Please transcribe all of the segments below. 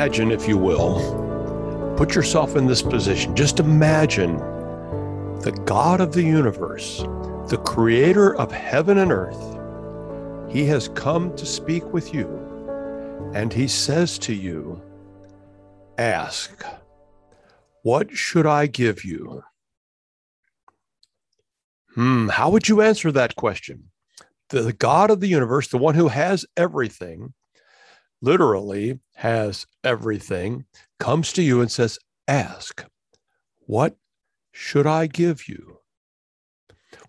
imagine, if you will, put yourself in this position. Just imagine the God of the universe, the creator of heaven and earth. He has come to speak with you, and he says to you, Ask, what should I give you? Hmm, how would you answer that question? The God of the universe, the one who has everything, literally has everything, comes to you and says, Ask, what should I give you?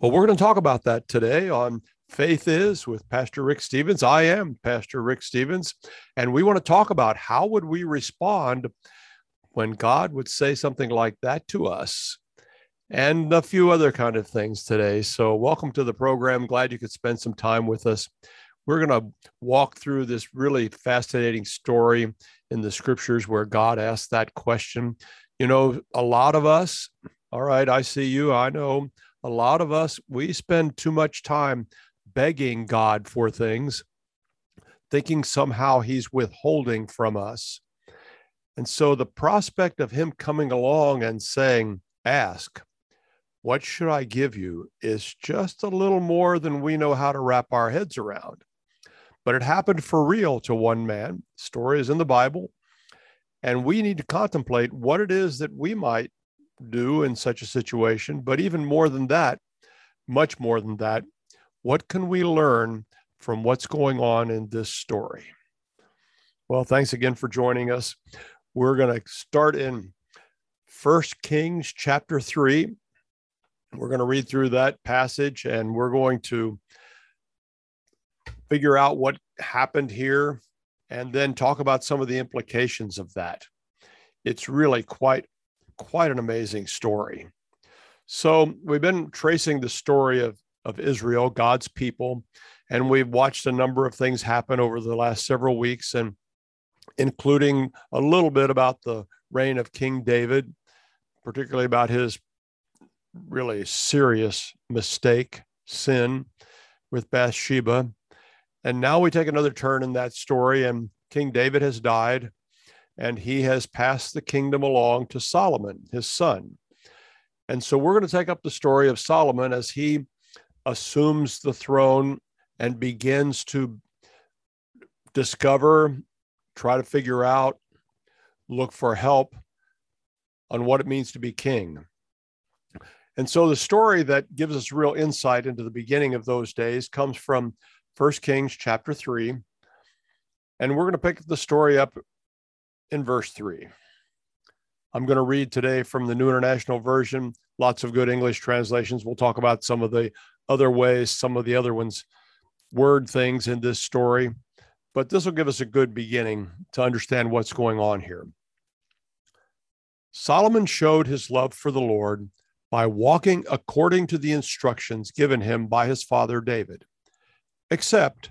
Well, we're going to talk about that today on Faith Is with Pastor Rick Stevens. I am Pastor Rick Stevens, and we want to talk about how would we respond when God would say something like that to us and a few other kind of things today. So, welcome to the program. Glad you could spend some time with us. We're going to walk through this really fascinating story in the scriptures where God asked that question. You know, a lot of us, all right, I see you, I know a lot of us, we spend too much time begging God for things, thinking somehow He's withholding from us. And so the prospect of Him coming along and saying, Ask, what should I give you? is just a little more than we know how to wrap our heads around but it happened for real to one man. Story is in the Bible. And we need to contemplate what it is that we might do in such a situation. But even more than that, much more than that, what can we learn from what's going on in this story? Well, thanks again for joining us. We're going to start in First Kings chapter 3. We're going to read through that passage and we're going to figure out what happened here, and then talk about some of the implications of that. It's really quite quite an amazing story. So we've been tracing the story of of Israel, God's people, and we've watched a number of things happen over the last several weeks, and including a little bit about the reign of King David, particularly about his really serious mistake, sin with Bathsheba, and now we take another turn in that story, and King David has died, and he has passed the kingdom along to Solomon, his son. And so we're going to take up the story of Solomon as he assumes the throne and begins to discover, try to figure out, look for help on what it means to be king. And so the story that gives us real insight into the beginning of those days comes from First Kings chapter 3. And we're going to pick the story up in verse 3. I'm going to read today from the New International Version. Lots of good English translations. We'll talk about some of the other ways, some of the other ones word things in this story. But this will give us a good beginning to understand what's going on here. Solomon showed his love for the Lord by walking according to the instructions given him by his father David except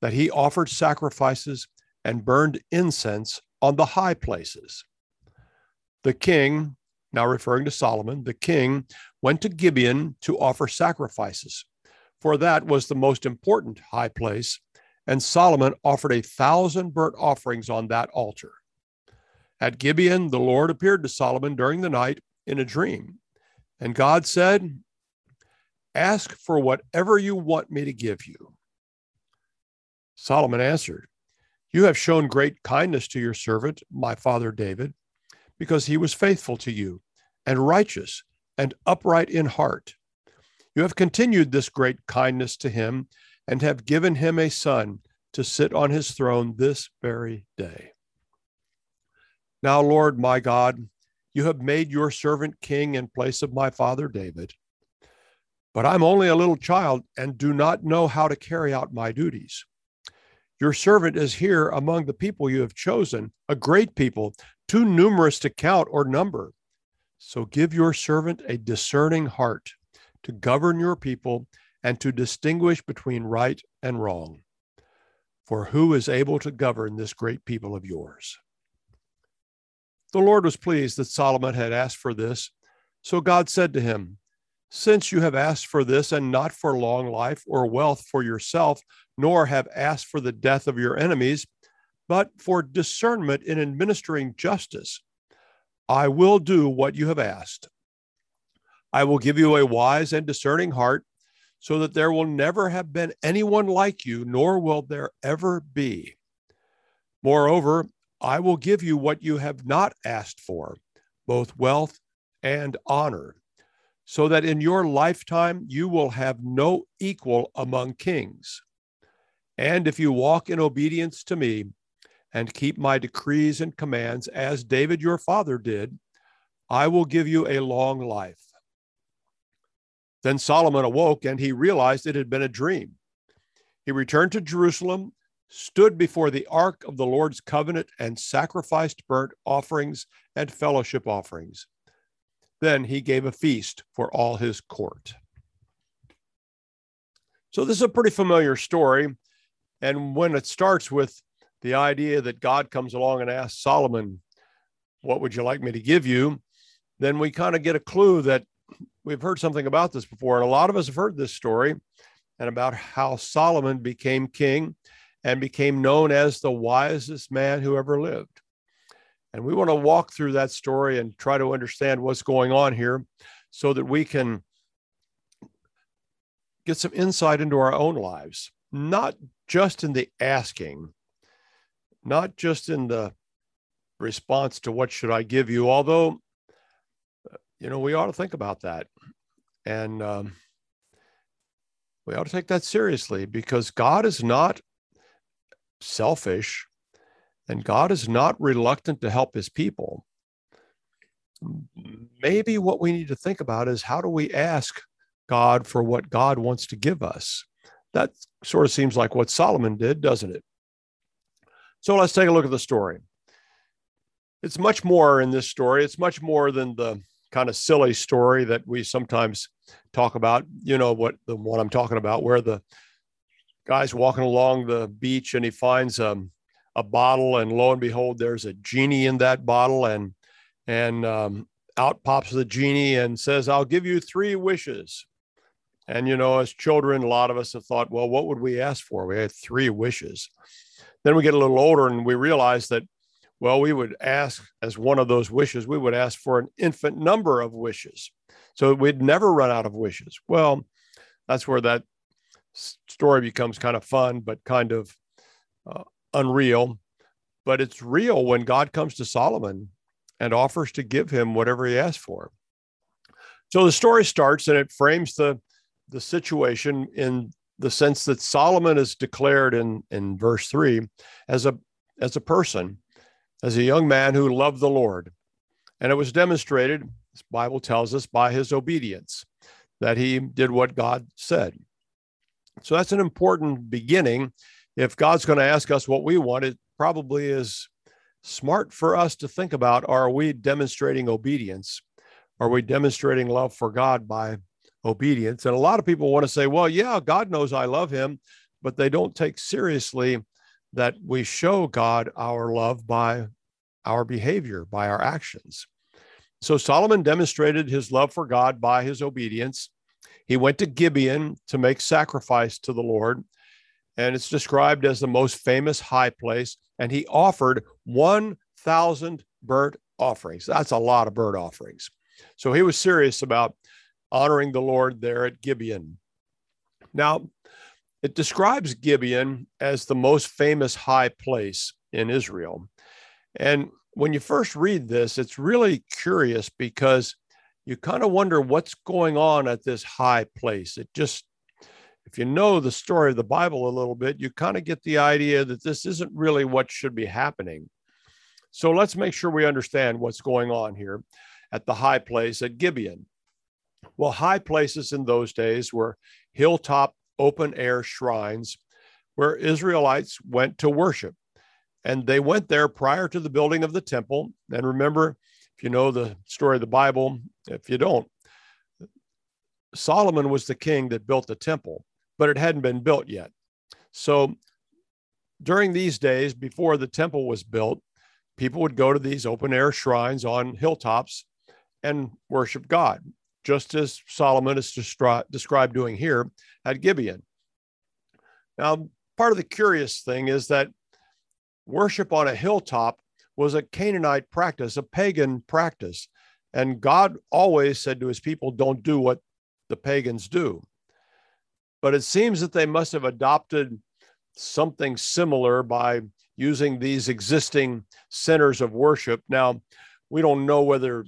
that he offered sacrifices and burned incense on the high places. The king, now referring to Solomon, the king went to Gibeon to offer sacrifices, for that was the most important high place, and Solomon offered a thousand burnt offerings on that altar. At Gibeon, the Lord appeared to Solomon during the night in a dream, and God said, Ask for whatever you want me to give you. Solomon answered, You have shown great kindness to your servant, my father David, because he was faithful to you and righteous and upright in heart. You have continued this great kindness to him and have given him a son to sit on his throne this very day. Now, Lord my God, you have made your servant king in place of my father David. But I'm only a little child and do not know how to carry out my duties. Your servant is here among the people you have chosen, a great people, too numerous to count or number. So give your servant a discerning heart to govern your people and to distinguish between right and wrong. For who is able to govern this great people of yours? The Lord was pleased that Solomon had asked for this. So God said to him, since you have asked for this and not for long life or wealth for yourself, nor have asked for the death of your enemies, but for discernment in administering justice, I will do what you have asked. I will give you a wise and discerning heart, so that there will never have been anyone like you, nor will there ever be. Moreover, I will give you what you have not asked for, both wealth and honor, so that in your lifetime you will have no equal among kings. And if you walk in obedience to me and keep my decrees and commands as David your father did, I will give you a long life. Then Solomon awoke and he realized it had been a dream. He returned to Jerusalem, stood before the ark of the Lord's covenant, and sacrificed burnt offerings and fellowship offerings. Then he gave a feast for all his court. So, this is a pretty familiar story. And when it starts with the idea that God comes along and asks Solomon, What would you like me to give you? then we kind of get a clue that we've heard something about this before. And a lot of us have heard this story and about how Solomon became king and became known as the wisest man who ever lived. And we want to walk through that story and try to understand what's going on here so that we can get some insight into our own lives, not just in the asking, not just in the response to what should I give you, although you know, we ought to think about that. And um, we ought to take that seriously because God is not selfish and God is not reluctant to help his people. Maybe what we need to think about is how do we ask God for what God wants to give us? That sort of seems like what Solomon did, doesn't it? So let's take a look at the story. It's much more in this story. It's much more than the kind of silly story that we sometimes talk about. You know what the one I'm talking about, where the guy's walking along the beach and he finds um, a bottle, and lo and behold, there's a genie in that bottle, and and um, out pops the genie and says, "I'll give you three wishes." And you know, as children, a lot of us have thought, "Well, what would we ask for?" We had three wishes. Then we get a little older and we realize that well, we would ask, as one of those wishes, we would ask for an infinite number of wishes. So we'd never run out of wishes. Well, that's where that story becomes kind of fun, but kind of uh, unreal. But it's real when God comes to Solomon and offers to give him whatever he asks for. So the story starts and it frames the, the situation in the sense that Solomon is declared in, in verse three as a, as a person as a young man who loved the Lord. And it was demonstrated, the Bible tells us, by his obedience, that he did what God said. So that's an important beginning. If God's going to ask us what we want, it probably is smart for us to think about are we demonstrating obedience? Are we demonstrating love for God by obedience? And a lot of people want to say, well, yeah, God knows I love him, but they don't take seriously that we show God our love by our behavior, by our actions. So Solomon demonstrated his love for God by his obedience. He went to Gibeon to make sacrifice to the Lord, and it's described as the most famous high place. And he offered 1,000 burnt offerings. That's a lot of burnt offerings. So he was serious about honoring the Lord there at Gibeon. Now, it describes Gibeon as the most famous high place in Israel. And when you first read this, it's really curious because you kind of wonder what's going on at this high place. It just, if you know the story of the Bible a little bit, you kind of get the idea that this isn't really what should be happening. So let's make sure we understand what's going on here at the high place at Gibeon. Well, high places in those days were hilltop open air shrines where Israelites went to worship. And they went there prior to the building of the temple. And remember, if you know the story of the Bible, if you don't, Solomon was the king that built the temple, but it hadn't been built yet. So during these days, before the temple was built, people would go to these open air shrines on hilltops and worship God just as Solomon is described doing here at Gibeon. Now, part of the curious thing is that worship on a hilltop was a Canaanite practice, a pagan practice. And God always said to his people, don't do what the pagans do. But it seems that they must have adopted something similar by using these existing centers of worship. Now, we don't know whether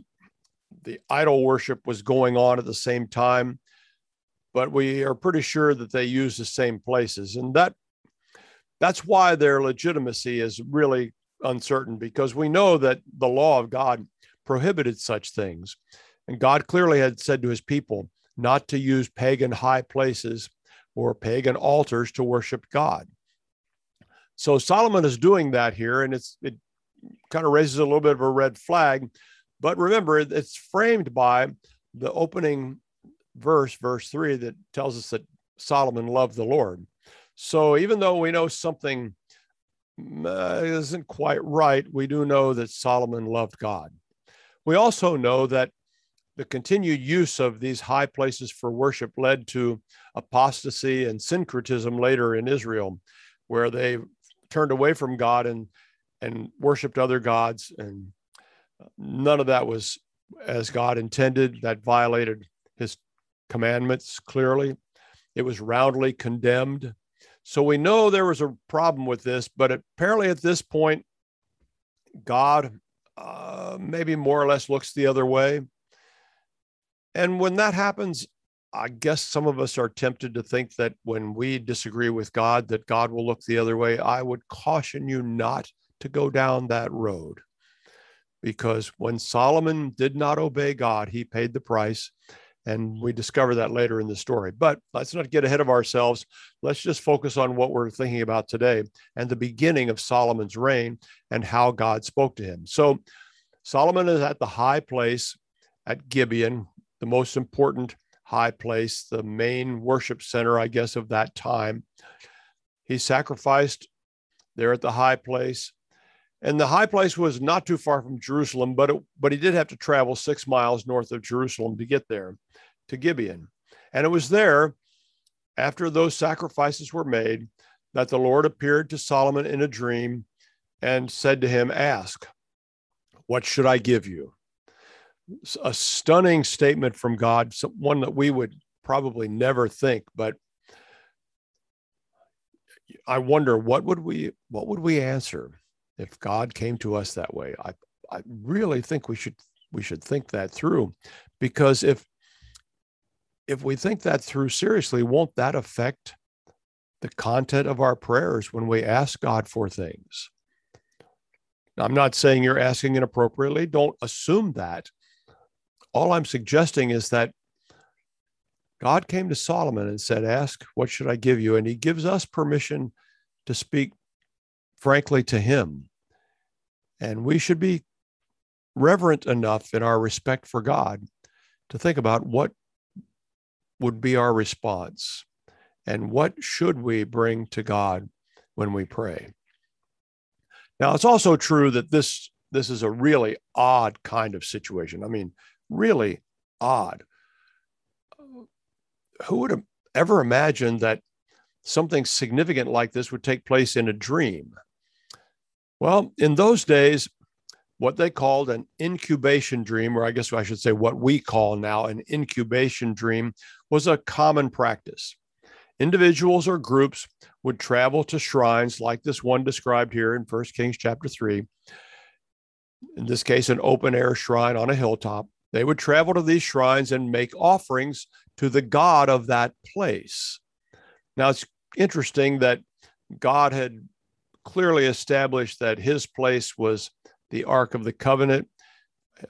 the idol worship was going on at the same time, but we are pretty sure that they used the same places. And that that's why their legitimacy is really uncertain because we know that the law of God prohibited such things. And God clearly had said to his people not to use pagan high places or pagan altars to worship God. So Solomon is doing that here, and it's it kind of raises a little bit of a red flag. But remember, it's framed by the opening verse, verse three, that tells us that Solomon loved the Lord. So even though we know something uh, isn't quite right, we do know that Solomon loved God. We also know that the continued use of these high places for worship led to apostasy and syncretism later in Israel, where they turned away from God and and worshiped other gods, and none of that was as God intended. That violated His commandments clearly. It was roundly condemned. So we know there was a problem with this, but apparently at this point, God uh, maybe more or less looks the other way. And when that happens, I guess some of us are tempted to think that when we disagree with God, that God will look the other way. I would caution you not to go down that road because when Solomon did not obey God, he paid the price. And we discover that later in the story. But let's not get ahead of ourselves. Let's just focus on what we're thinking about today and the beginning of Solomon's reign and how God spoke to him. So Solomon is at the high place at Gibeon, the most important high place, the main worship center, I guess, of that time. He sacrificed there at the high place. And the high place was not too far from Jerusalem, but, it, but he did have to travel six miles north of Jerusalem to get there to Gibeon. And it was there, after those sacrifices were made, that the Lord appeared to Solomon in a dream and said to him, Ask, what should I give you? A stunning statement from God, one that we would probably never think, but I wonder what would we what would we answer if God came to us that way? I I really think we should we should think that through because if if we think that through seriously, won't that affect the content of our prayers when we ask God for things? I'm not saying you're asking inappropriately. Don't assume that all I'm suggesting is that God came to Solomon and said, Ask, what should I give you? And he gives us permission to speak frankly to him. And we should be reverent enough in our respect for God to think about what would be our response and what should we bring to God when we pray. Now, it's also true that this, this is a really odd kind of situation. I mean, really odd. Who would have ever imagined that something significant like this would take place in a dream? Well, in those days, what they called an incubation dream, or I guess I should say what we call now an incubation dream, was a common practice. Individuals or groups would travel to shrines like this one described here in 1 Kings chapter 3. In this case, an open air shrine on a hilltop. They would travel to these shrines and make offerings to the God of that place. Now, it's interesting that God had clearly established that his place was the Ark of the Covenant.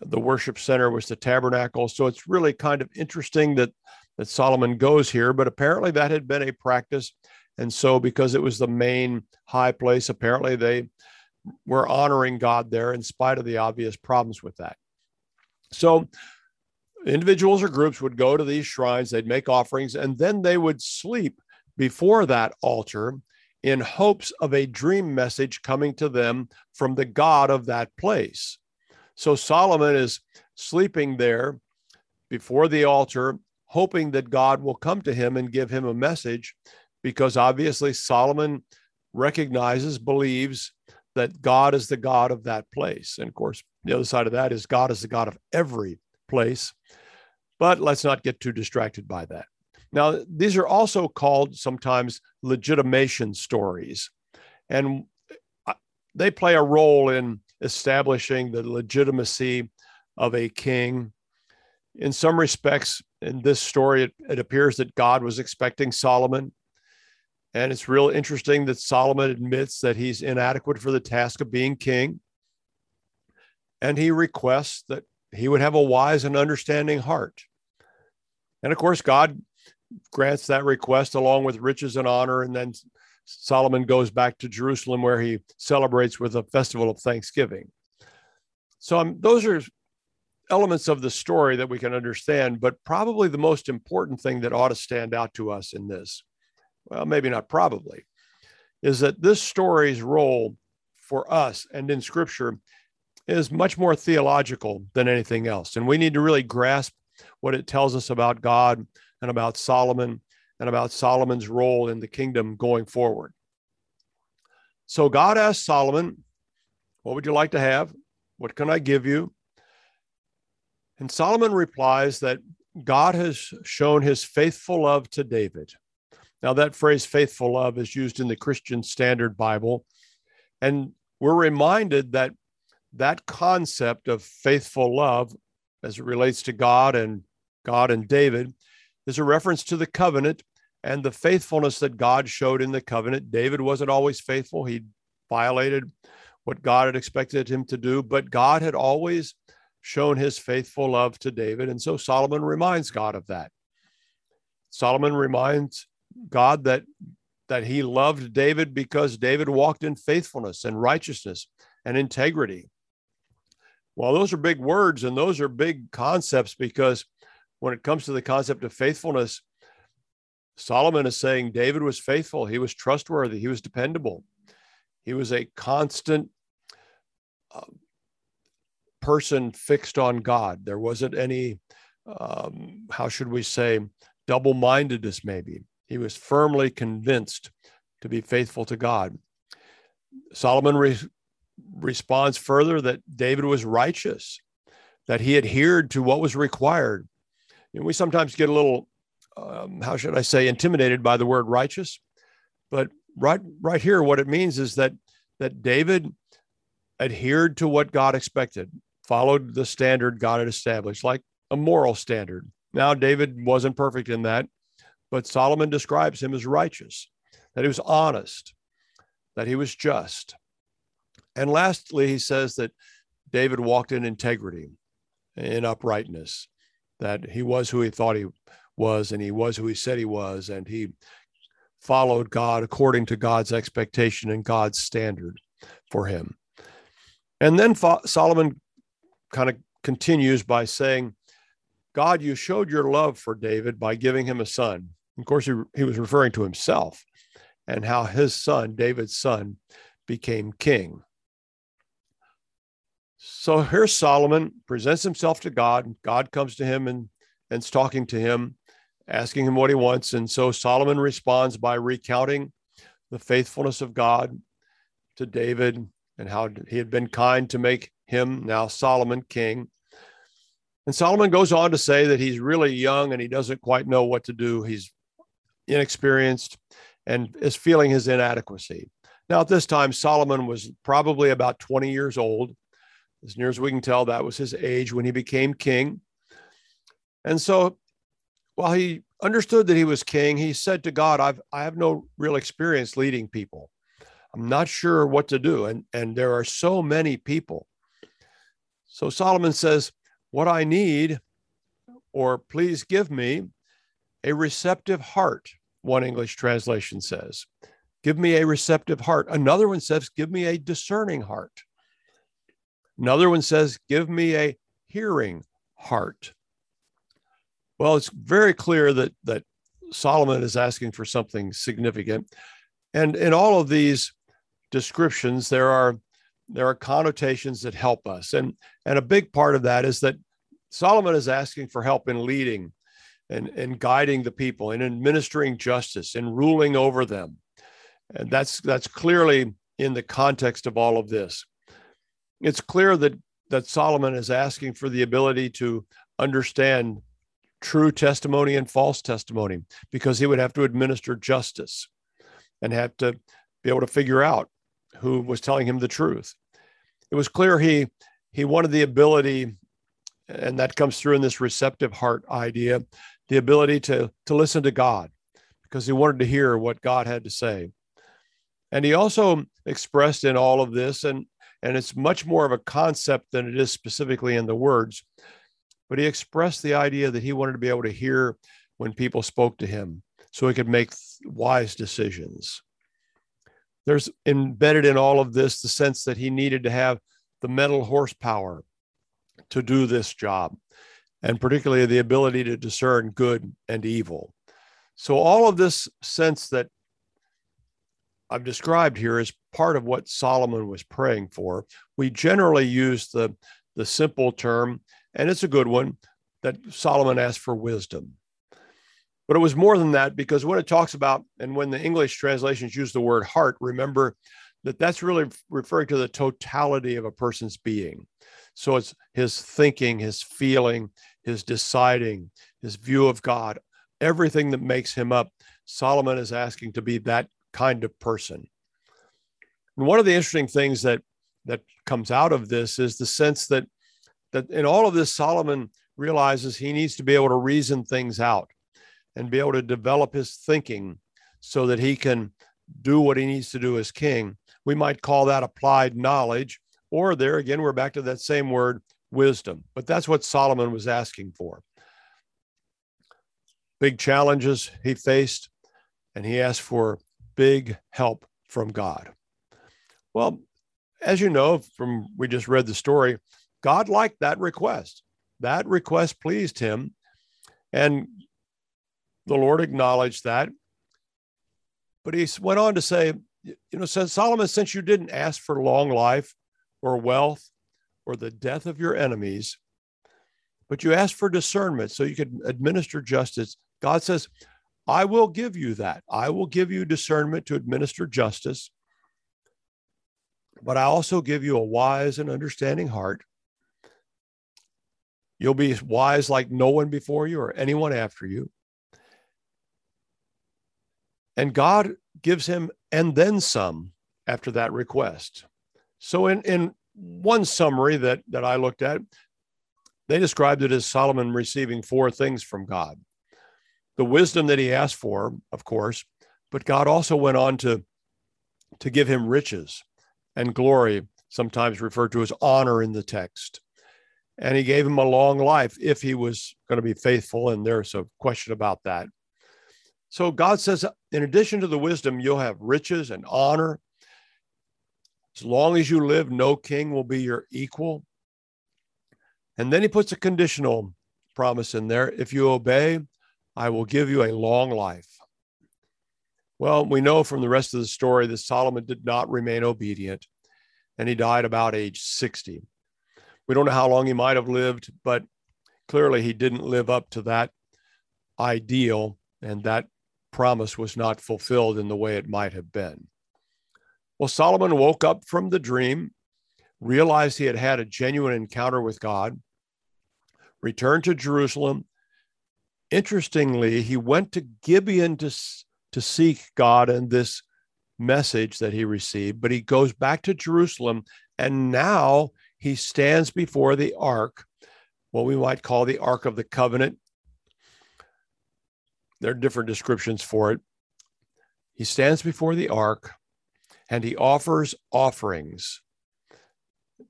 The worship center was the tabernacle. So it's really kind of interesting that, that Solomon goes here, but apparently that had been a practice. And so, because it was the main high place, apparently they were honoring God there in spite of the obvious problems with that. So individuals or groups would go to these shrines, they'd make offerings, and then they would sleep before that altar in hopes of a dream message coming to them from the God of that place. So Solomon is sleeping there before the altar, hoping that God will come to him and give him a message, because obviously Solomon recognizes, believes that God is the God of that place. And of course, the other side of that is God is the God of every place. But let's not get too distracted by that. Now, these are also called sometimes legitimation stories. And they play a role in establishing the legitimacy of a king. In some respects, in this story, it, it appears that God was expecting Solomon. And it's real interesting that Solomon admits that he's inadequate for the task of being king. And he requests that he would have a wise and understanding heart. And of course, God grants that request along with riches and honor. And then Solomon goes back to Jerusalem where he celebrates with a festival of thanksgiving. So um, those are elements of the story that we can understand, but probably the most important thing that ought to stand out to us in this, well, maybe not probably, is that this story's role for us and in scripture is much more theological than anything else. And we need to really grasp what it tells us about God and about Solomon and about Solomon's role in the kingdom going forward. So God asked Solomon, What would you like to have? What can I give you? And Solomon replies that God has shown his faithful love to David. Now, that phrase faithful love is used in the Christian Standard Bible. And we're reminded that that concept of faithful love, as it relates to God and God and David, is a reference to the covenant and the faithfulness that God showed in the covenant. David wasn't always faithful, he violated what God had expected him to do, but God had always shown his faithful love to David. And so Solomon reminds God of that. Solomon reminds God that, that he loved David because David walked in faithfulness and righteousness and integrity. Well, those are big words and those are big concepts because when it comes to the concept of faithfulness, Solomon is saying David was faithful, he was trustworthy, he was dependable, he was a constant uh, person fixed on God. There wasn't any, um, how should we say, double mindedness, maybe. He was firmly convinced to be faithful to God. Solomon re- responds further that David was righteous, that he adhered to what was required. And we sometimes get a little, um, how should I say, intimidated by the word righteous. But right, right here, what it means is that that David adhered to what God expected, followed the standard God had established, like a moral standard. Now, David wasn't perfect in that, but Solomon describes him as righteous, that he was honest, that he was just. And lastly, he says that David walked in integrity, in uprightness, that he was who he thought he was, and he was who he said he was, and he followed God according to God's expectation and God's standard for him. And then Solomon kind of continues by saying, God, you showed your love for David by giving him a son. Of course, he, he was referring to himself and how his son, David's son, became king. So here's Solomon presents himself to God. God comes to him and, and is talking to him, asking him what he wants. And so Solomon responds by recounting the faithfulness of God to David and how he had been kind to make him, now Solomon, king. And Solomon goes on to say that he's really young and he doesn't quite know what to do. He's inexperienced and is feeling his inadequacy. Now, at this time, Solomon was probably about 20 years old. As near as we can tell, that was his age when he became king. And so while he understood that he was king, he said to God, I've, I have no real experience leading people. I'm not sure what to do. And, and there are so many people. So Solomon says, What I need, or please give me, a receptive heart, one English translation says. Give me a receptive heart. Another one says, Give me a discerning heart. Another one says, Give me a hearing heart. Well, it's very clear that, that Solomon is asking for something significant. And in all of these descriptions, there are there are connotations that help us. And, and a big part of that is that Solomon is asking for help in leading and, and guiding the people and administering justice and ruling over them. And that's that's clearly in the context of all of this. It's clear that, that Solomon is asking for the ability to understand true testimony and false testimony because he would have to administer justice and have to be able to figure out who was telling him the truth. It was clear he he wanted the ability, and that comes through in this receptive heart idea, the ability to to listen to God because he wanted to hear what God had to say. And he also expressed in all of this, and and it's much more of a concept than it is specifically in the words, but he expressed the idea that he wanted to be able to hear when people spoke to him so he could make wise decisions. There's embedded in all of this the sense that he needed to have the mental horsepower to do this job, and particularly the ability to discern good and evil. So, all of this sense that I've described here is part of what Solomon was praying for. We generally use the, the simple term, and it's a good one, that Solomon asked for wisdom. But it was more than that because when it talks about, and when the English translations use the word heart, remember that that's really referring to the totality of a person's being. So it's his thinking, his feeling, his deciding, his view of God, everything that makes him up. Solomon is asking to be that kind of person. And one of the interesting things that that comes out of this is the sense that that in all of this Solomon realizes he needs to be able to reason things out and be able to develop his thinking so that he can do what he needs to do as king. We might call that applied knowledge, or there again, we're back to that same word, wisdom. But that's what Solomon was asking for. Big challenges he faced, and he asked for big help from God. Well, as you know from we just read the story, God liked that request. That request pleased him. And the Lord acknowledged that. But he went on to say, you know, since Solomon, since you didn't ask for long life or wealth or the death of your enemies, but you asked for discernment so you could administer justice, God says, I will give you that. I will give you discernment to administer justice, but I also give you a wise and understanding heart. You'll be wise like no one before you or anyone after you. And God gives him and then some after that request. So, in, in one summary that, that I looked at, they described it as Solomon receiving four things from God the wisdom that he asked for, of course, but God also went on to, to give him riches and glory, sometimes referred to as honor in the text. And he gave him a long life if he was going to be faithful. And there's a question about that. So God says, in addition to the wisdom, you'll have riches and honor. As long as you live, no king will be your equal. And then he puts a conditional promise in there. If you obey, I will give you a long life. Well, we know from the rest of the story that Solomon did not remain obedient and he died about age 60. We don't know how long he might have lived, but clearly he didn't live up to that ideal, and that promise was not fulfilled in the way it might have been. Well, Solomon woke up from the dream, realized he had had a genuine encounter with God, returned to Jerusalem, interestingly, he went to Gibeon to, to seek God and this message that he received, but he goes back to Jerusalem and now he stands before the ark, what we might call the Ark of the Covenant. There are different descriptions for it. He stands before the ark and he offers offerings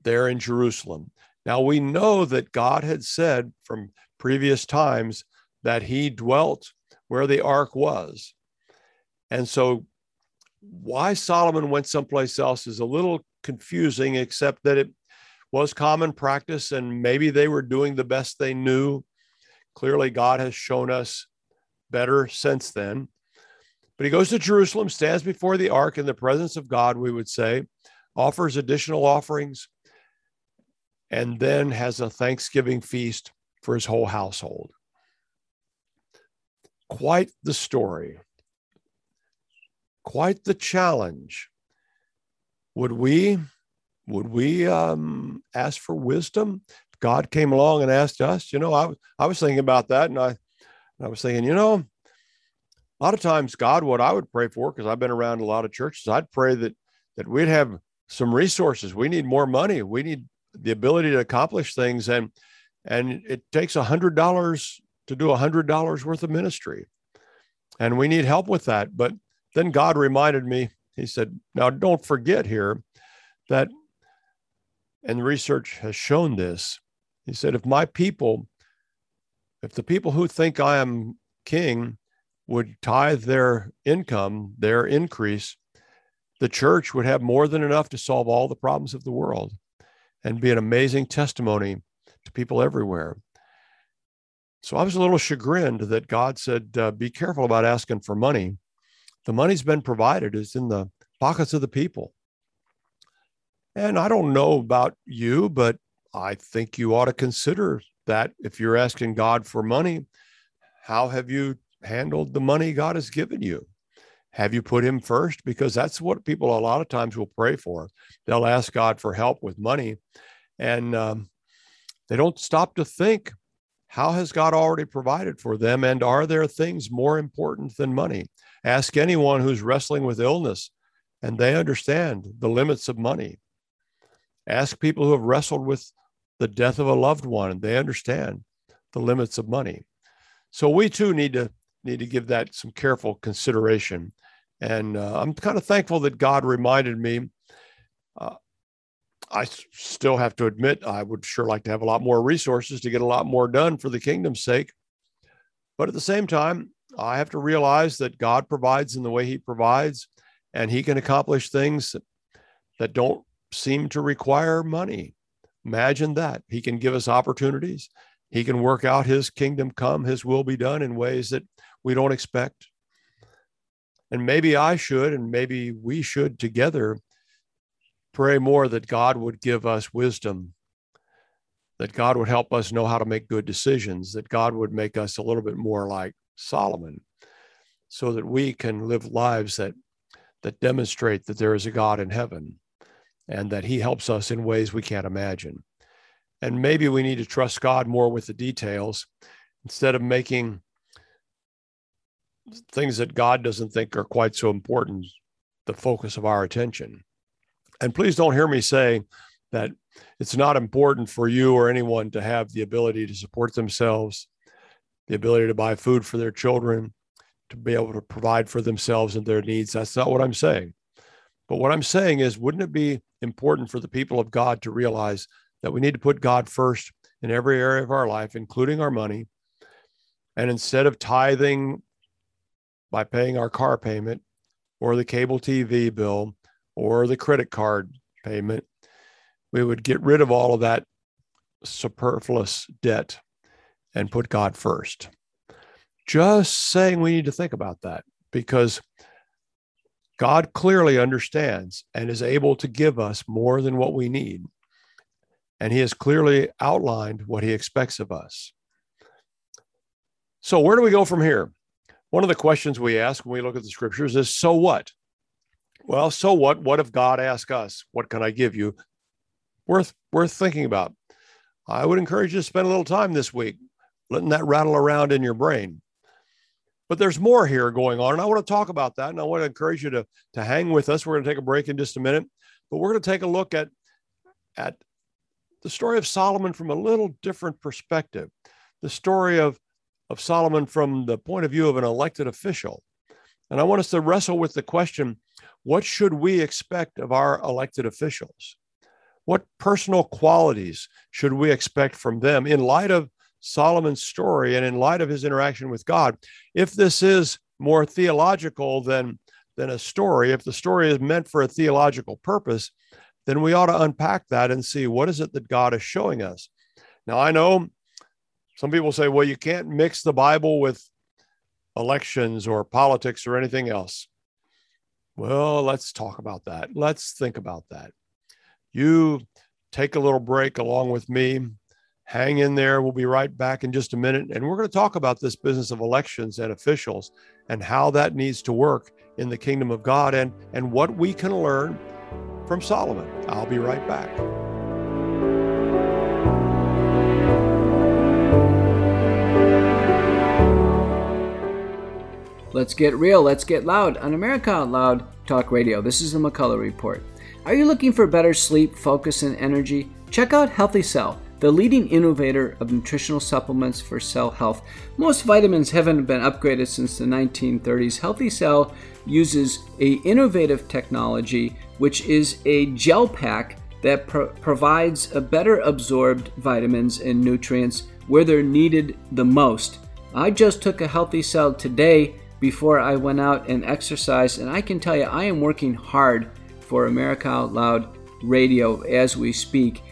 there in Jerusalem. Now we know that God had said from previous times that he dwelt where the ark was. And so, why Solomon went someplace else is a little confusing, except that it was common practice and maybe they were doing the best they knew. Clearly, God has shown us better since then. But he goes to Jerusalem, stands before the ark in the presence of God, we would say, offers additional offerings, and then has a Thanksgiving feast for his whole household quite the story, quite the challenge. would we would we um, ask for wisdom? God came along and asked us, you know, I, I was thinking about that and I, I was thinking, you know, a lot of times God, what I would pray for, because I've been around a lot of churches, I'd pray that, that we'd have some resources. We need more money. We need the ability to accomplish things. And, and it takes a hundred dollars to do a hundred dollars worth of ministry. And we need help with that. But then God reminded me, he said, now don't forget here that, and research has shown this, he said, if my people, if the people who think I am king would tithe their income, their increase, the church would have more than enough to solve all the problems of the world and be an amazing testimony to people everywhere. So I was a little chagrined that God said, uh, be careful about asking for money. The money's been provided, it's in the pockets of the people. And I don't know about you, but I think you ought to consider that if you're asking God for money, how have you handled the money God has given you? Have you put him first? Because that's what people a lot of times will pray for. They'll ask God for help with money and um, they don't stop to think how has God already provided for them? And are there things more important than money? Ask anyone who's wrestling with illness and they understand the limits of money. Ask people who have wrestled with the death of a loved one and they understand the limits of money. So we too need to need to give that some careful consideration. And uh, I'm kind of thankful that God reminded me. Uh, I still have to admit, I would sure like to have a lot more resources to get a lot more done for the kingdom's sake. But at the same time, I have to realize that God provides in the way He provides, and He can accomplish things that don't seem to require money. Imagine that. He can give us opportunities. He can work out His kingdom come, His will be done in ways that we don't expect. And maybe I should, and maybe we should together pray more that God would give us wisdom, that God would help us know how to make good decisions, that God would make us a little bit more like Solomon, so that we can live lives that, that demonstrate that there is a God in heaven and that he helps us in ways we can't imagine. And maybe we need to trust God more with the details instead of making things that God doesn't think are quite so important the focus of our attention. And please don't hear me say that it's not important for you or anyone to have the ability to support themselves, the ability to buy food for their children, to be able to provide for themselves and their needs. That's not what I'm saying. But what I'm saying is, wouldn't it be important for the people of God to realize that we need to put God first in every area of our life, including our money. And instead of tithing by paying our car payment or the cable TV bill or the credit card payment, we would get rid of all of that superfluous debt and put God first. Just saying we need to think about that because God clearly understands and is able to give us more than what we need. And he has clearly outlined what he expects of us. So, where do we go from here? One of the questions we ask when we look at the scriptures is so what? Well, so what? What if God asks us, What can I give you? Worth, worth thinking about. I would encourage you to spend a little time this week letting that rattle around in your brain. But there's more here going on. And I want to talk about that. And I want to encourage you to, to hang with us. We're going to take a break in just a minute, but we're going to take a look at, at the story of Solomon from a little different perspective. The story of, of Solomon from the point of view of an elected official. And I want us to wrestle with the question what should we expect of our elected officials? What personal qualities should we expect from them in light of Solomon's story and in light of his interaction with God, if this is more theological than, than a story, if the story is meant for a theological purpose, then we ought to unpack that and see what is it that God is showing us. Now, I know some people say, well, you can't mix the Bible with elections or politics or anything else. Well, let's talk about that. Let's think about that. You take a little break along with me hang in there. We'll be right back in just a minute. And we're going to talk about this business of elections and officials and how that needs to work in the kingdom of God and, and what we can learn from Solomon. I'll be right back. Let's get real, let's get loud on America Out Loud Talk Radio. This is the McCullough Report. Are you looking for better sleep, focus, and energy? Check out Healthy Cell, the leading innovator of nutritional supplements for cell health. Most vitamins haven't been upgraded since the 1930s. Healthy Cell uses a innovative technology which is a gel pack that pro- provides a better absorbed vitamins and nutrients where they're needed the most. I just took a Healthy Cell today before I went out and exercised. And I can tell you, I am working hard for America Out Loud radio as we speak.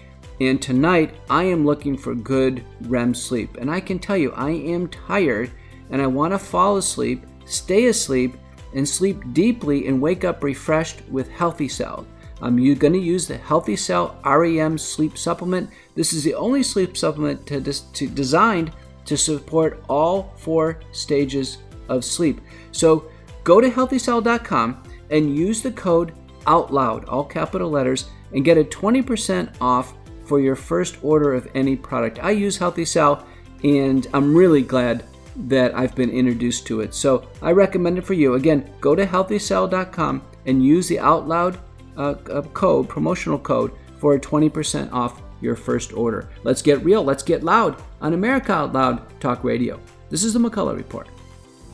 And tonight, I am looking for good REM sleep. And I can tell you, I am tired and I want to fall asleep, stay asleep, and sleep deeply and wake up refreshed with Healthy Cell. I'm going to use the Healthy Cell REM sleep supplement. This is the only sleep supplement to, to, designed to support all four stages of sleep. So go to healthycell.com and use the code OUTLOUD, all capital letters, and get a 20% off for your first order of any product. I use Healthy Cell and I'm really glad that I've been introduced to it. So I recommend it for you. Again, go to healthycell.com and use the OUTLOUD uh, uh, code, promotional code, for a 20% off your first order. Let's get real, let's get loud on America Out Loud Talk Radio. This is the McCullough Report.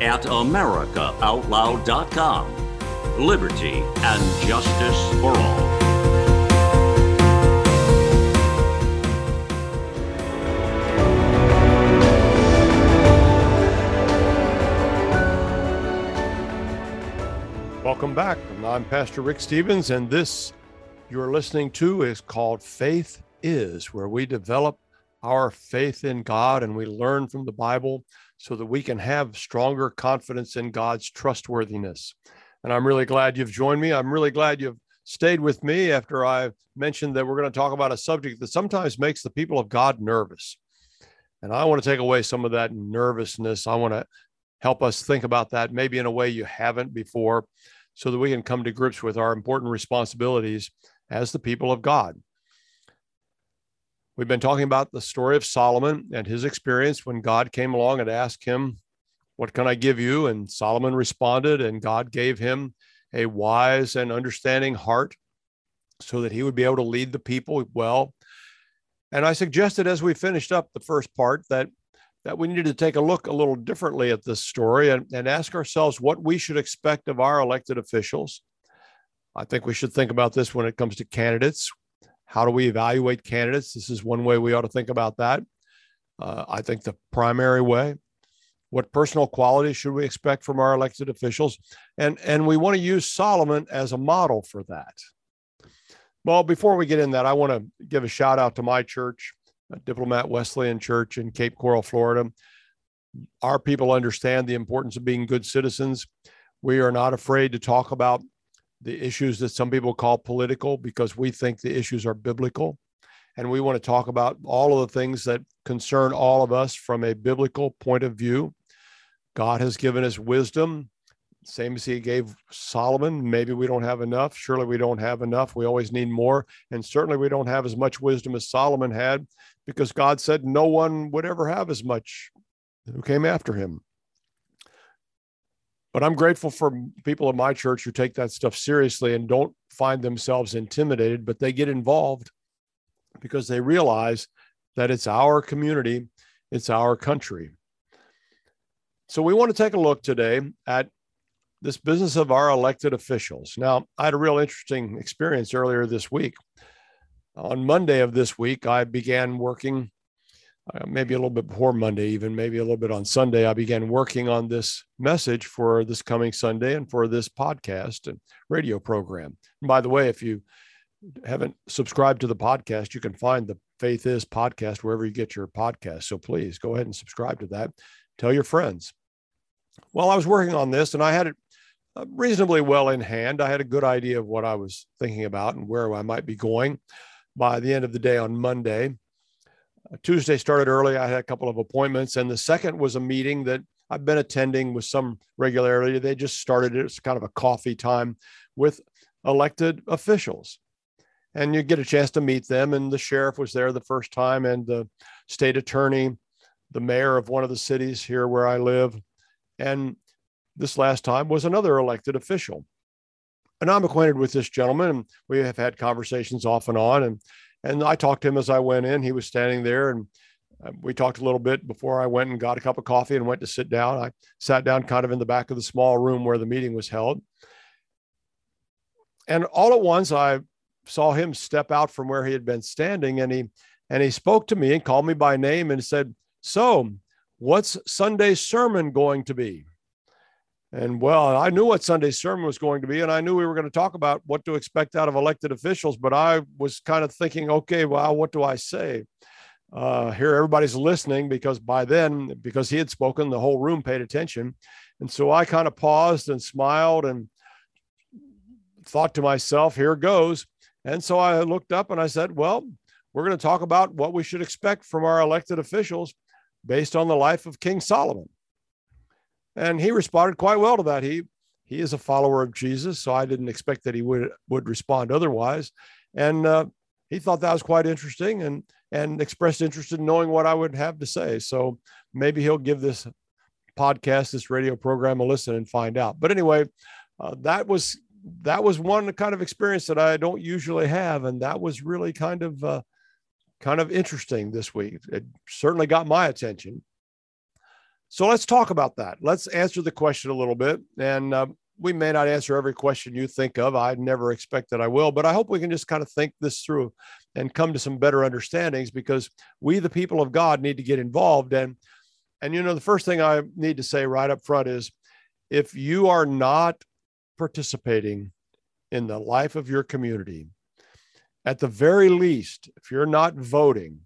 at AmericaOutloud.com. Liberty and justice for all. Welcome back. I'm Pastor Rick Stevens, and this you're listening to is called Faith Is, where we develop our faith in God and we learn from the Bible so that we can have stronger confidence in God's trustworthiness. And I'm really glad you've joined me. I'm really glad you've stayed with me after I've mentioned that we're going to talk about a subject that sometimes makes the people of God nervous. And I want to take away some of that nervousness. I want to help us think about that maybe in a way you haven't before so that we can come to grips with our important responsibilities as the people of God. We've been talking about the story of Solomon and his experience when God came along and asked him, What can I give you? And Solomon responded, and God gave him a wise and understanding heart so that he would be able to lead the people well. And I suggested as we finished up the first part that that we needed to take a look a little differently at this story and, and ask ourselves what we should expect of our elected officials. I think we should think about this when it comes to candidates. How do we evaluate candidates? This is one way we ought to think about that. Uh, I think the primary way. What personal qualities should we expect from our elected officials? And, and we want to use Solomon as a model for that. Well, before we get in that, I want to give a shout out to my church, Diplomat Wesleyan Church in Cape Coral, Florida. Our people understand the importance of being good citizens. We are not afraid to talk about the issues that some people call political because we think the issues are biblical. And we want to talk about all of the things that concern all of us from a biblical point of view. God has given us wisdom, same as he gave Solomon. Maybe we don't have enough. Surely we don't have enough. We always need more. And certainly we don't have as much wisdom as Solomon had because God said no one would ever have as much who came after him. But I'm grateful for people in my church who take that stuff seriously and don't find themselves intimidated, but they get involved because they realize that it's our community, it's our country. So we want to take a look today at this business of our elected officials. Now, I had a real interesting experience earlier this week. On Monday of this week, I began working uh, maybe a little bit before Monday, even maybe a little bit on Sunday, I began working on this message for this coming Sunday and for this podcast and radio program. And by the way, if you haven't subscribed to the podcast, you can find the Faith Is podcast wherever you get your podcast. So please go ahead and subscribe to that. Tell your friends. Well, I was working on this and I had it uh, reasonably well in hand. I had a good idea of what I was thinking about and where I might be going by the end of the day on Monday. Uh, Tuesday started early. I had a couple of appointments, and the second was a meeting that I've been attending with some regularity. They just started it. It's kind of a coffee time with elected officials. And you get a chance to meet them. And the sheriff was there the first time, and the state attorney, the mayor of one of the cities here where I live. And this last time was another elected official. And I'm acquainted with this gentleman, and we have had conversations off and on. And and I talked to him as I went in. He was standing there, and uh, we talked a little bit before I went and got a cup of coffee and went to sit down. I sat down kind of in the back of the small room where the meeting was held. And all at once, I saw him step out from where he had been standing, and he and he spoke to me and called me by name and said, "So, what's Sunday's sermon going to be?" And well, I knew what Sunday's sermon was going to be, and I knew we were going to talk about what to expect out of elected officials. But I was kind of thinking, okay, well, what do I say? Uh, here, everybody's listening because by then, because he had spoken, the whole room paid attention. And so I kind of paused and smiled and thought to myself, here goes. And so I looked up and I said, well, we're going to talk about what we should expect from our elected officials based on the life of King Solomon and he responded quite well to that. He he is a follower of Jesus, so I didn't expect that he would would respond otherwise, and uh, he thought that was quite interesting and and expressed interest in knowing what I would have to say. So maybe he'll give this podcast, this radio program, a listen and find out. But anyway, uh, that was that was one kind of experience that I don't usually have, and that was really kind of uh, kind of interesting this week. It certainly got my attention. So let's talk about that. Let's answer the question a little bit. And uh, we may not answer every question you think of. I never expect that I will, but I hope we can just kind of think this through and come to some better understandings because we, the people of God, need to get involved. And and you know, the first thing I need to say right up front is if you are not participating in the life of your community, at the very least, if you're not voting,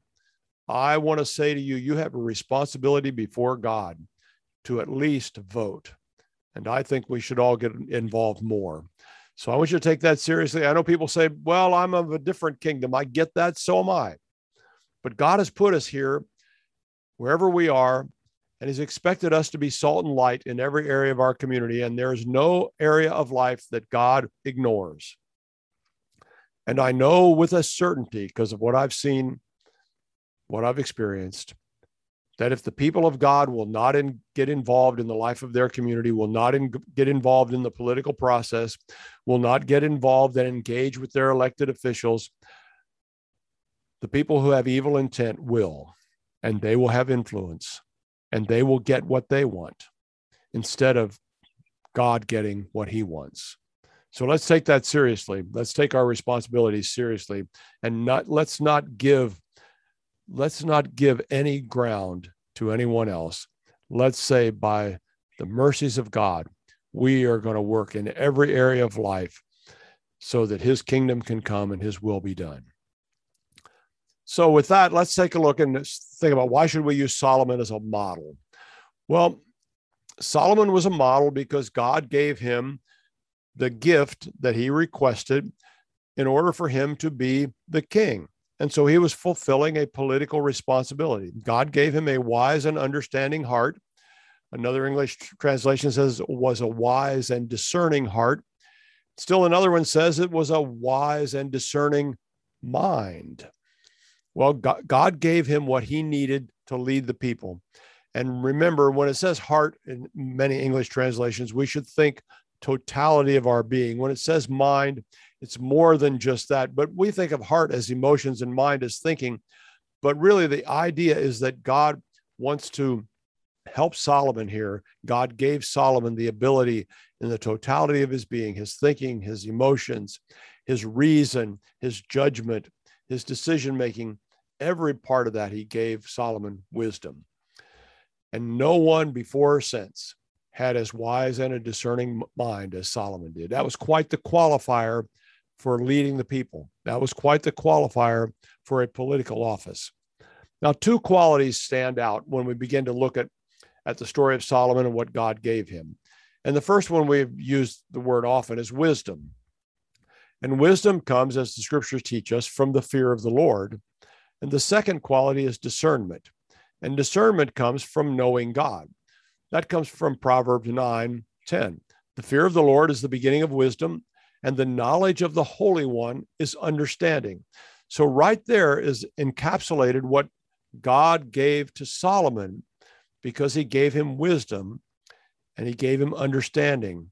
I want to say to you, you have a responsibility before God to at least vote. And I think we should all get involved more. So I want you to take that seriously. I know people say, well, I'm of a different kingdom. I get that. So am I. But God has put us here wherever we are, and He's expected us to be salt and light in every area of our community. And there is no area of life that God ignores. And I know with a certainty, because of what I've seen what I've experienced, that if the people of God will not in, get involved in the life of their community, will not in, get involved in the political process, will not get involved and engage with their elected officials, the people who have evil intent will, and they will have influence, and they will get what they want instead of God getting what he wants. So let's take that seriously. Let's take our responsibilities seriously and not let's not give let's not give any ground to anyone else. Let's say, by the mercies of God, we are going to work in every area of life so that his kingdom can come and his will be done. So, with that, let's take a look and think about why should we use Solomon as a model? Well, Solomon was a model because God gave him the gift that he requested in order for him to be the king. And so he was fulfilling a political responsibility. God gave him a wise and understanding heart. Another English translation says was a wise and discerning heart. Still, another one says it was a wise and discerning mind. Well, God gave him what he needed to lead the people. And remember, when it says heart in many English translations, we should think totality of our being. When it says mind, it's more than just that. But we think of heart as emotions and mind as thinking. But really, the idea is that God wants to help Solomon here. God gave Solomon the ability in the totality of his being, his thinking, his emotions, his reason, his judgment, his decision making, every part of that, he gave Solomon wisdom. And no one before or since had as wise and a discerning mind as Solomon did. That was quite the qualifier for leading the people. That was quite the qualifier for a political office. Now, two qualities stand out when we begin to look at, at the story of Solomon and what God gave him. And the first one we've used the word often is wisdom. And wisdom comes, as the scriptures teach us, from the fear of the Lord. And the second quality is discernment. And discernment comes from knowing God. That comes from Proverbs 9 10. The fear of the Lord is the beginning of wisdom, and the knowledge of the Holy One is understanding. So, right there is encapsulated what God gave to Solomon because he gave him wisdom and he gave him understanding,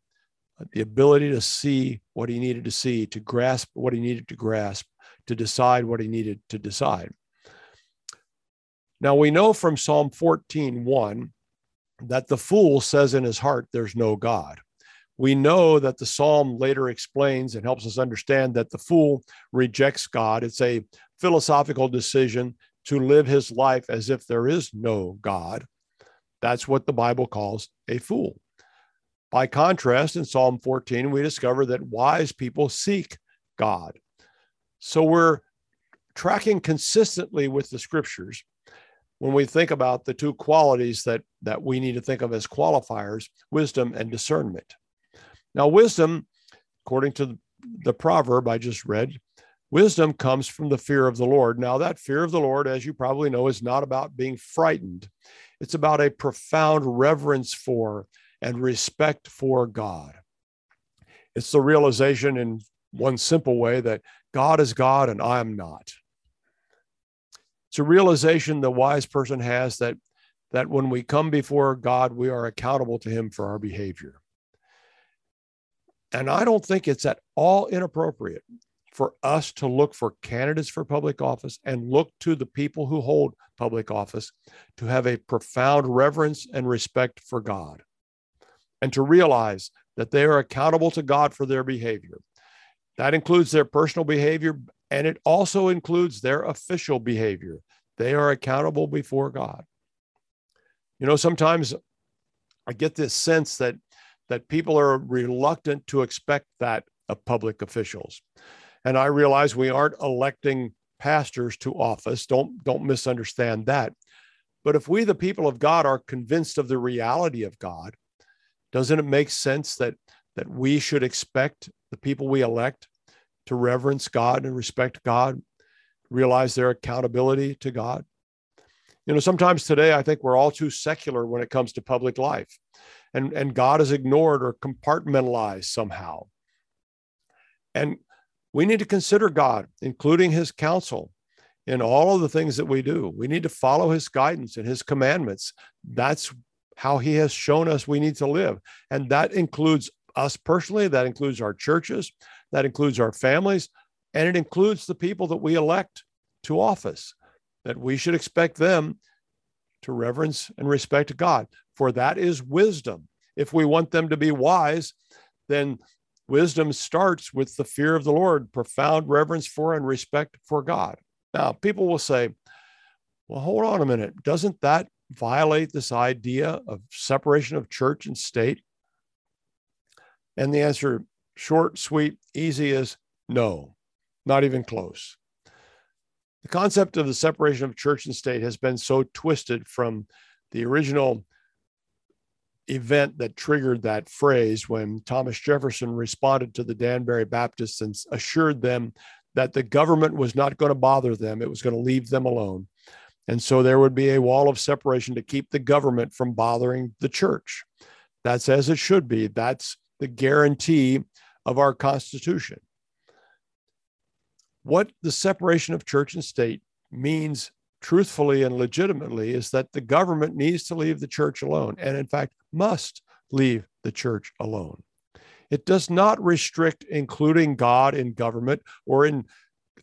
the ability to see what he needed to see, to grasp what he needed to grasp, to decide what he needed to decide. Now, we know from Psalm 14 1 that the fool says in his heart, There's no God. We know that the psalm later explains and helps us understand that the fool rejects God. It's a philosophical decision to live his life as if there is no God. That's what the Bible calls a fool. By contrast, in Psalm 14, we discover that wise people seek God. So we're tracking consistently with the scriptures when we think about the two qualities that, that we need to think of as qualifiers wisdom and discernment. Now, wisdom, according to the proverb I just read, wisdom comes from the fear of the Lord. Now, that fear of the Lord, as you probably know, is not about being frightened, it's about a profound reverence for and respect for God. It's the realization in one simple way that God is God and I am not. It's a realization the wise person has that, that when we come before God, we are accountable to Him for our behavior. And I don't think it's at all inappropriate for us to look for candidates for public office and look to the people who hold public office to have a profound reverence and respect for God and to realize that they are accountable to God for their behavior. That includes their personal behavior and it also includes their official behavior. They are accountable before God. You know, sometimes I get this sense that that people are reluctant to expect that of public officials. And I realize we aren't electing pastors to office. Don't don't misunderstand that. But if we the people of God are convinced of the reality of God, doesn't it make sense that that we should expect the people we elect to reverence God and respect God, realize their accountability to God. You know, sometimes today I think we're all too secular when it comes to public life, and, and God is ignored or compartmentalized somehow. And we need to consider God, including his counsel, in all of the things that we do. We need to follow his guidance and his commandments. That's how he has shown us we need to live. And that includes us personally, that includes our churches, that includes our families, and it includes the people that we elect to office, that we should expect them to reverence and respect God, for that is wisdom. If we want them to be wise, then wisdom starts with the fear of the Lord, profound reverence for and respect for God. Now, people will say, well, hold on a minute. Doesn't that violate this idea of separation of church and state? And the answer, short, sweet, easy, is no, not even close. The concept of the separation of church and state has been so twisted from the original event that triggered that phrase when Thomas Jefferson responded to the Danbury Baptists and assured them that the government was not going to bother them, it was going to leave them alone. And so there would be a wall of separation to keep the government from bothering the church. That's as it should be. That's the guarantee of our Constitution. What the separation of church and state means truthfully and legitimately is that the government needs to leave the church alone, and in fact, must leave the church alone. It does not restrict including God in government or in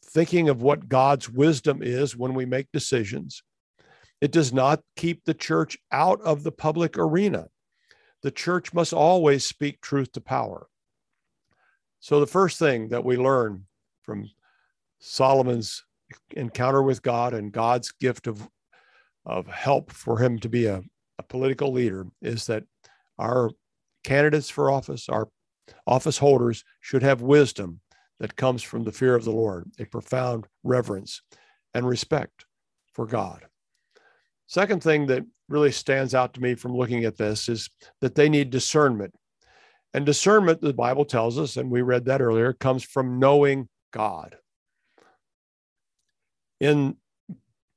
thinking of what God's wisdom is when we make decisions. It does not keep the church out of the public arena the church must always speak truth to power. So, the first thing that we learn from Solomon's encounter with God and God's gift of, of help for him to be a, a political leader is that our candidates for office, our office holders, should have wisdom that comes from the fear of the Lord, a profound reverence and respect for God. Second thing that really stands out to me from looking at this is that they need discernment. And discernment, the Bible tells us, and we read that earlier, comes from knowing God. In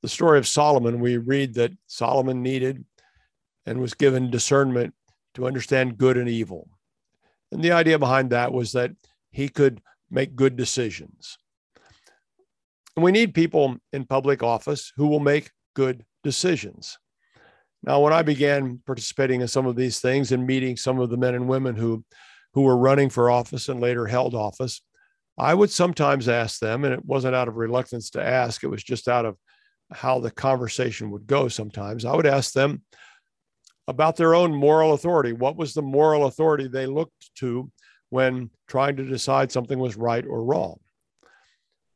the story of Solomon, we read that Solomon needed and was given discernment to understand good and evil. And the idea behind that was that he could make good decisions. And we need people in public office who will make good decisions. Now, when I began participating in some of these things and meeting some of the men and women who, who were running for office and later held office, I would sometimes ask them, and it wasn't out of reluctance to ask, it was just out of how the conversation would go sometimes. I would ask them about their own moral authority. What was the moral authority they looked to when trying to decide something was right or wrong?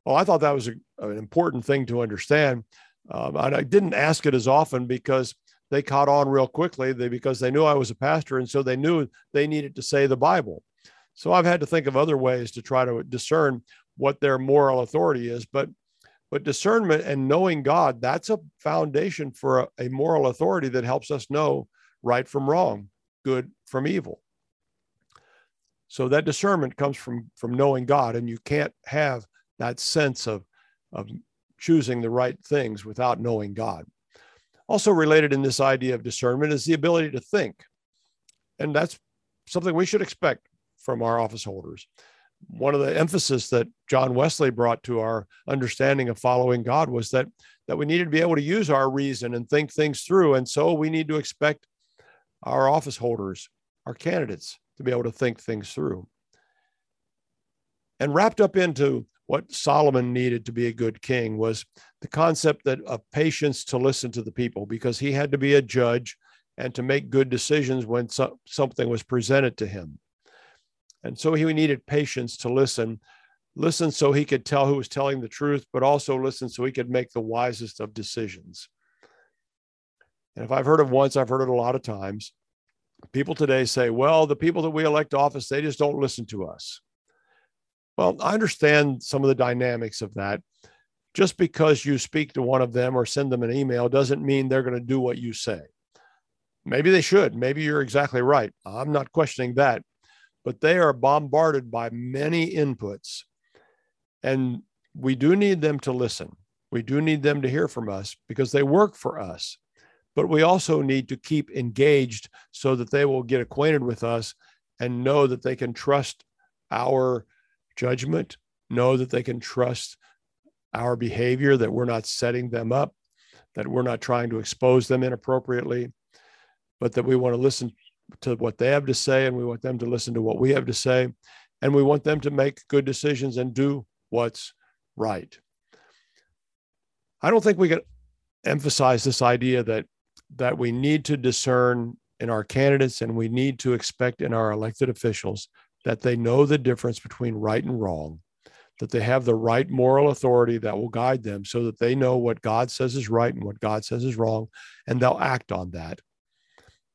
Well, I thought that was a, an important thing to understand. Um, and I didn't ask it as often because they caught on real quickly they, because they knew I was a pastor. And so they knew they needed to say the Bible. So I've had to think of other ways to try to discern what their moral authority is. But but discernment and knowing God, that's a foundation for a, a moral authority that helps us know right from wrong, good from evil. So that discernment comes from from knowing God, and you can't have that sense of of choosing the right things without knowing God. Also related in this idea of discernment is the ability to think, and that's something we should expect from our office holders. One of the emphasis that John Wesley brought to our understanding of following God was that that we needed to be able to use our reason and think things through, and so we need to expect our office holders, our candidates, to be able to think things through. And wrapped up into what Solomon needed to be a good king was the concept that of patience to listen to the people, because he had to be a judge and to make good decisions when so, something was presented to him. And so he needed patience to listen, listen so he could tell who was telling the truth, but also listen so he could make the wisest of decisions. And if I've heard it once, I've heard it a lot of times. People today say, well, the people that we elect to office, they just don't listen to us. Well, I understand some of the dynamics of that. Just because you speak to one of them or send them an email doesn't mean they're going to do what you say. Maybe they should. Maybe you're exactly right. I'm not questioning that. But they are bombarded by many inputs. And we do need them to listen. We do need them to hear from us because they work for us but we also need to keep engaged so that they will get acquainted with us and know that they can trust our judgment, know that they can trust our behavior, that we're not setting them up, that we're not trying to expose them inappropriately, but that we want to listen to what they have to say and we want them to listen to what we have to say. And we want them to make good decisions and do what's right. I don't think we can emphasize this idea that that we need to discern in our candidates and we need to expect in our elected officials that they know the difference between right and wrong, that they have the right moral authority that will guide them so that they know what God says is right and what God says is wrong, and they'll act on that.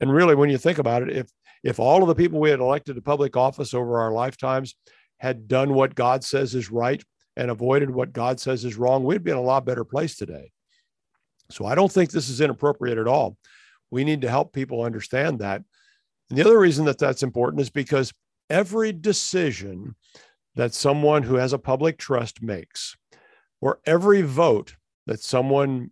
And really, when you think about it, if if all of the people we had elected to public office over our lifetimes had done what God says is right and avoided what God says is wrong, we'd be in a lot better place today. So I don't think this is inappropriate at all. We need to help people understand that. And the other reason that that's important is because every decision that someone who has a public trust makes, or every vote that someone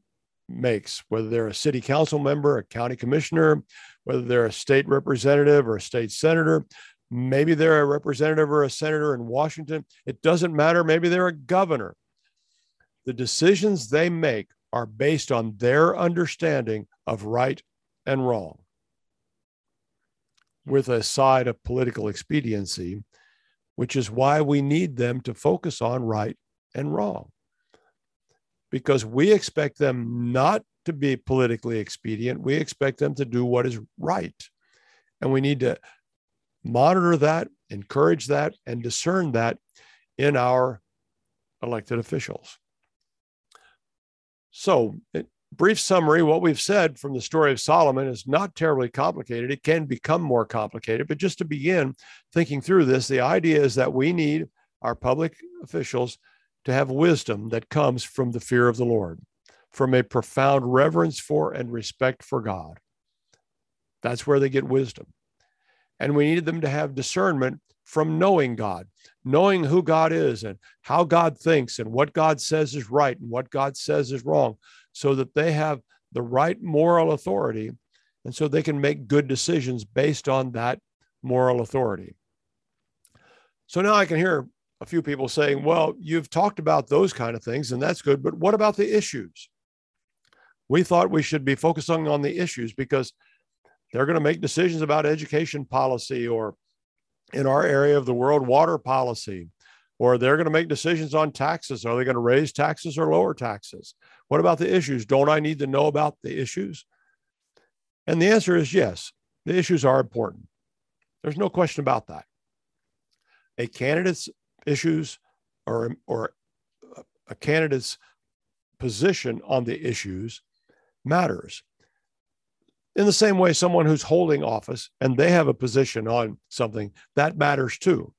makes, whether they're a city council member, a county commissioner, whether they're a state representative or a state senator, maybe they're a representative or a senator in Washington, it doesn't matter. Maybe they're a governor. The decisions they make are based on their understanding of right and wrong, with a side of political expediency, which is why we need them to focus on right and wrong. Because we expect them not to be politically expedient, we expect them to do what is right. And we need to monitor that, encourage that, and discern that in our elected officials. So, brief summary what we've said from the story of Solomon is not terribly complicated. It can become more complicated, but just to begin thinking through this, the idea is that we need our public officials to have wisdom that comes from the fear of the Lord, from a profound reverence for and respect for God. That's where they get wisdom. And we needed them to have discernment from knowing God, knowing who God is and how God thinks and what God says is right and what God says is wrong, so that they have the right moral authority and so they can make good decisions based on that moral authority. So now I can hear a few people saying, well, you've talked about those kind of things, and that's good, but what about the issues? We thought we should be focusing on the issues because they're going to make decisions about education policy or in our area of the world, water policy, or they're going to make decisions on taxes. Are they going to raise taxes or lower taxes? What about the issues? Don't I need to know about the issues? And the answer is yes, the issues are important. There's no question about that. A candidate's issues or, or a candidate's position on the issues matters. In the same way, someone who's holding office and they have a position on something, that matters too.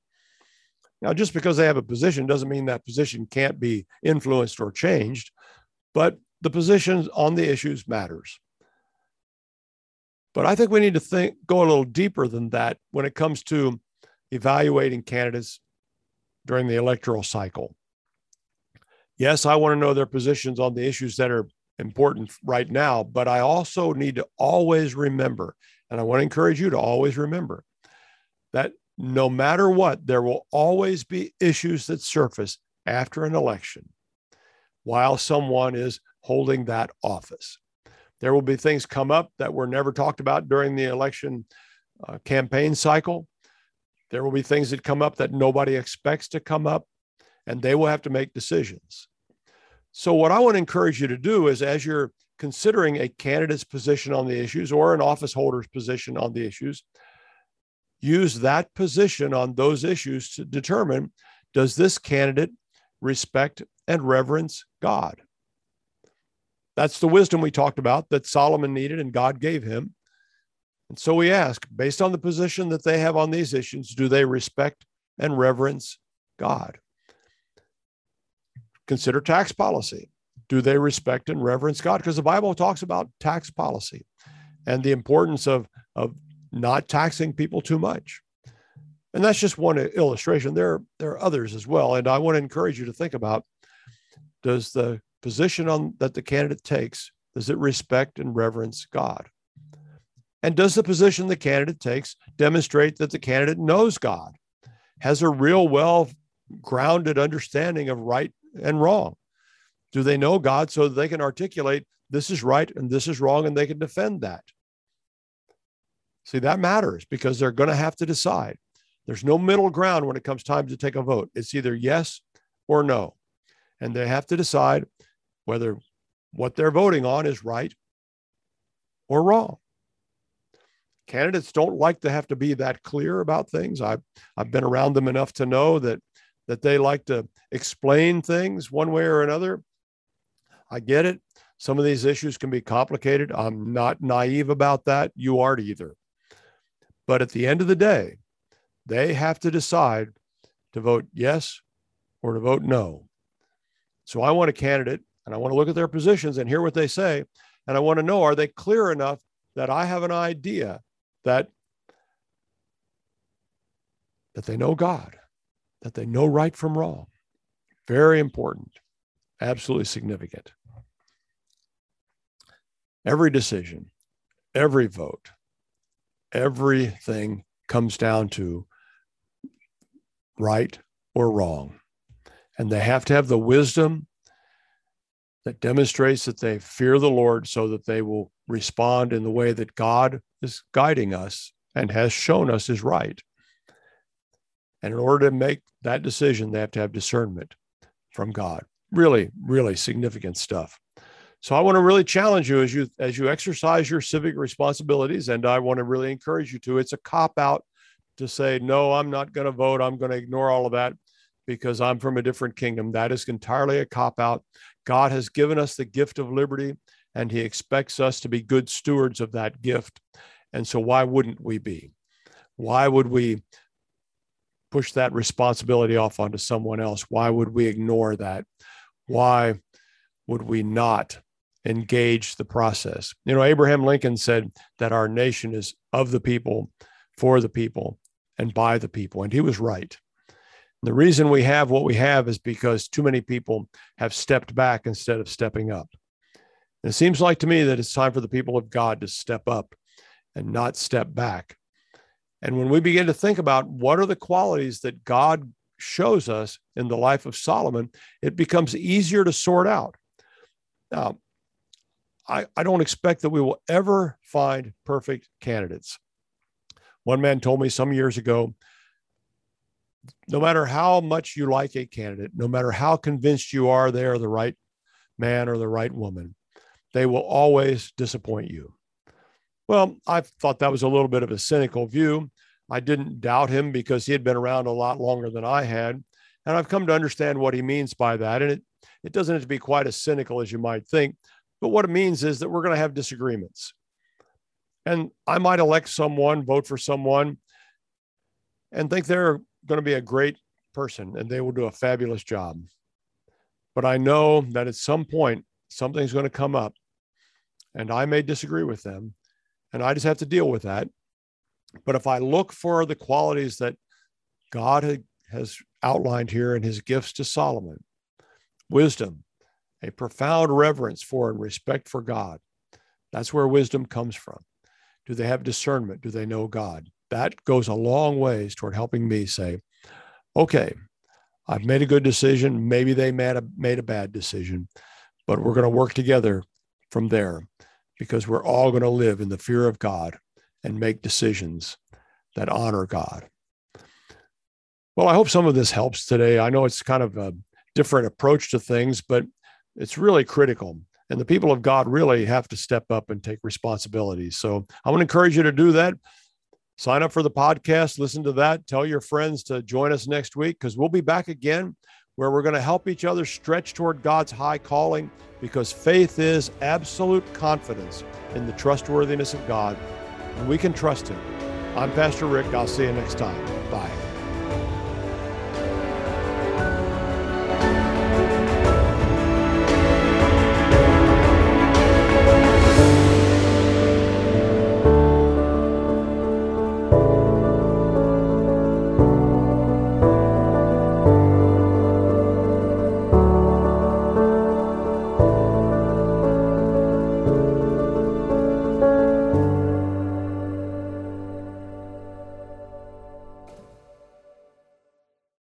Now, just because they have a position doesn't mean that position can't be influenced or changed, but the position on the issues matters. But I think we need to think go a little deeper than that when it comes to evaluating candidates during the electoral cycle. Yes, I want to know their positions on the issues that are important right now, but I also need to always remember, and I want to encourage you to always remember that no matter what, there will always be issues that surface after an election while someone is holding that office. There will be things come up that were never talked about during the election uh, campaign cycle. There will be things that come up that nobody expects to come up, and they will have to make decisions. So, what I want to encourage you to do is as you're considering a candidate's position on the issues or an office holder's position on the issues, use that position on those issues to determine does this candidate respect and reverence God? That's the wisdom we talked about that Solomon needed and God gave him. And so we ask, based on the position that they have on these issues, do they respect and reverence God? Consider tax policy. Do they respect and reverence God? Because the Bible talks about tax policy and the importance of, of not taxing people too much. And that's just one illustration. There, there are others as well. And I want to encourage you to think about does the position on that the candidate takes, does it respect and reverence God? And does the position the candidate takes demonstrate that the candidate knows God, has a real well grounded understanding of right and wrong? Do they know God so that they can articulate this is right and this is wrong and they can defend that? See, that matters because they're going to have to decide. There's no middle ground when it comes time to take a vote. It's either yes or no. And they have to decide whether what they're voting on is right or wrong. Candidates don't like to have to be that clear about things. I've, I've been around them enough to know that that they like to explain things one way or another. I get it. Some of these issues can be complicated. I'm not naive about that. You aren't either. But at the end of the day, they have to decide to vote yes or to vote no. So I want a candidate and I want to look at their positions and hear what they say. And I want to know are they clear enough that I have an idea that that they know God that they know right from wrong. Very important, absolutely significant. Every decision, every vote, everything comes down to right or wrong. And they have to have the wisdom that demonstrates that they fear the Lord so that they will respond in the way that God is guiding us and has shown us is right. And in order to make that decision, they have to have discernment from God. Really, really significant stuff. So I want to really challenge you as you as you exercise your civic responsibilities, and I want to really encourage you to. It's a cop out to say no, I'm not going to vote. I'm going to ignore all of that. because I'm from a different kingdom. That is entirely a cop out. God has given us the gift of liberty, and He expects us to be good stewards of that gift. And so, why wouldn't we be? Why would we push that responsibility off onto someone else? Why would we ignore that? Why would we not engage the process? You know, Abraham Lincoln said that our nation is of the people, for the people, and by the people. And he was right. The reason we have what we have is because too many people have stepped back instead of stepping up. It seems like to me that it's time for the people of God to step up and not step back. And when we begin to think about what are the qualities that God shows us in the life of Solomon, it becomes easier to sort out. Now, I, I don't expect that we will ever find perfect candidates. One man told me some years ago no matter how much you like a candidate, no matter how convinced you are they are the right man or the right woman, they will always disappoint you. Well, I thought that was a little bit of a cynical view. I didn't doubt him because he had been around a lot longer than I had. And I've come to understand what he means by that. And it, it doesn't have to be quite as cynical as you might think. But what it means is that we're going to have disagreements. And I might elect someone, vote for someone, and think they're going to be a great person and they will do a fabulous job. But I know that at some point, something's going to come up and I may disagree with them. And I just have to deal with that. But if I look for the qualities that God has outlined here in his gifts to Solomon wisdom, a profound reverence for and respect for God, that's where wisdom comes from. Do they have discernment? Do they know God? that goes a long ways toward helping me say, okay, I've made a good decision. Maybe they made a, made a bad decision, but we're going to work together from there because we're all going to live in the fear of God and make decisions that honor God. Well, I hope some of this helps today. I know it's kind of a different approach to things, but it's really critical. And the people of God really have to step up and take responsibility. So I want to encourage you to do that sign up for the podcast, listen to that, tell your friends to join us next week because we'll be back again where we're going to help each other stretch toward God's high calling because faith is absolute confidence in the trustworthiness of God and we can trust Him. I'm Pastor Rick. I'll see you next time. Bye.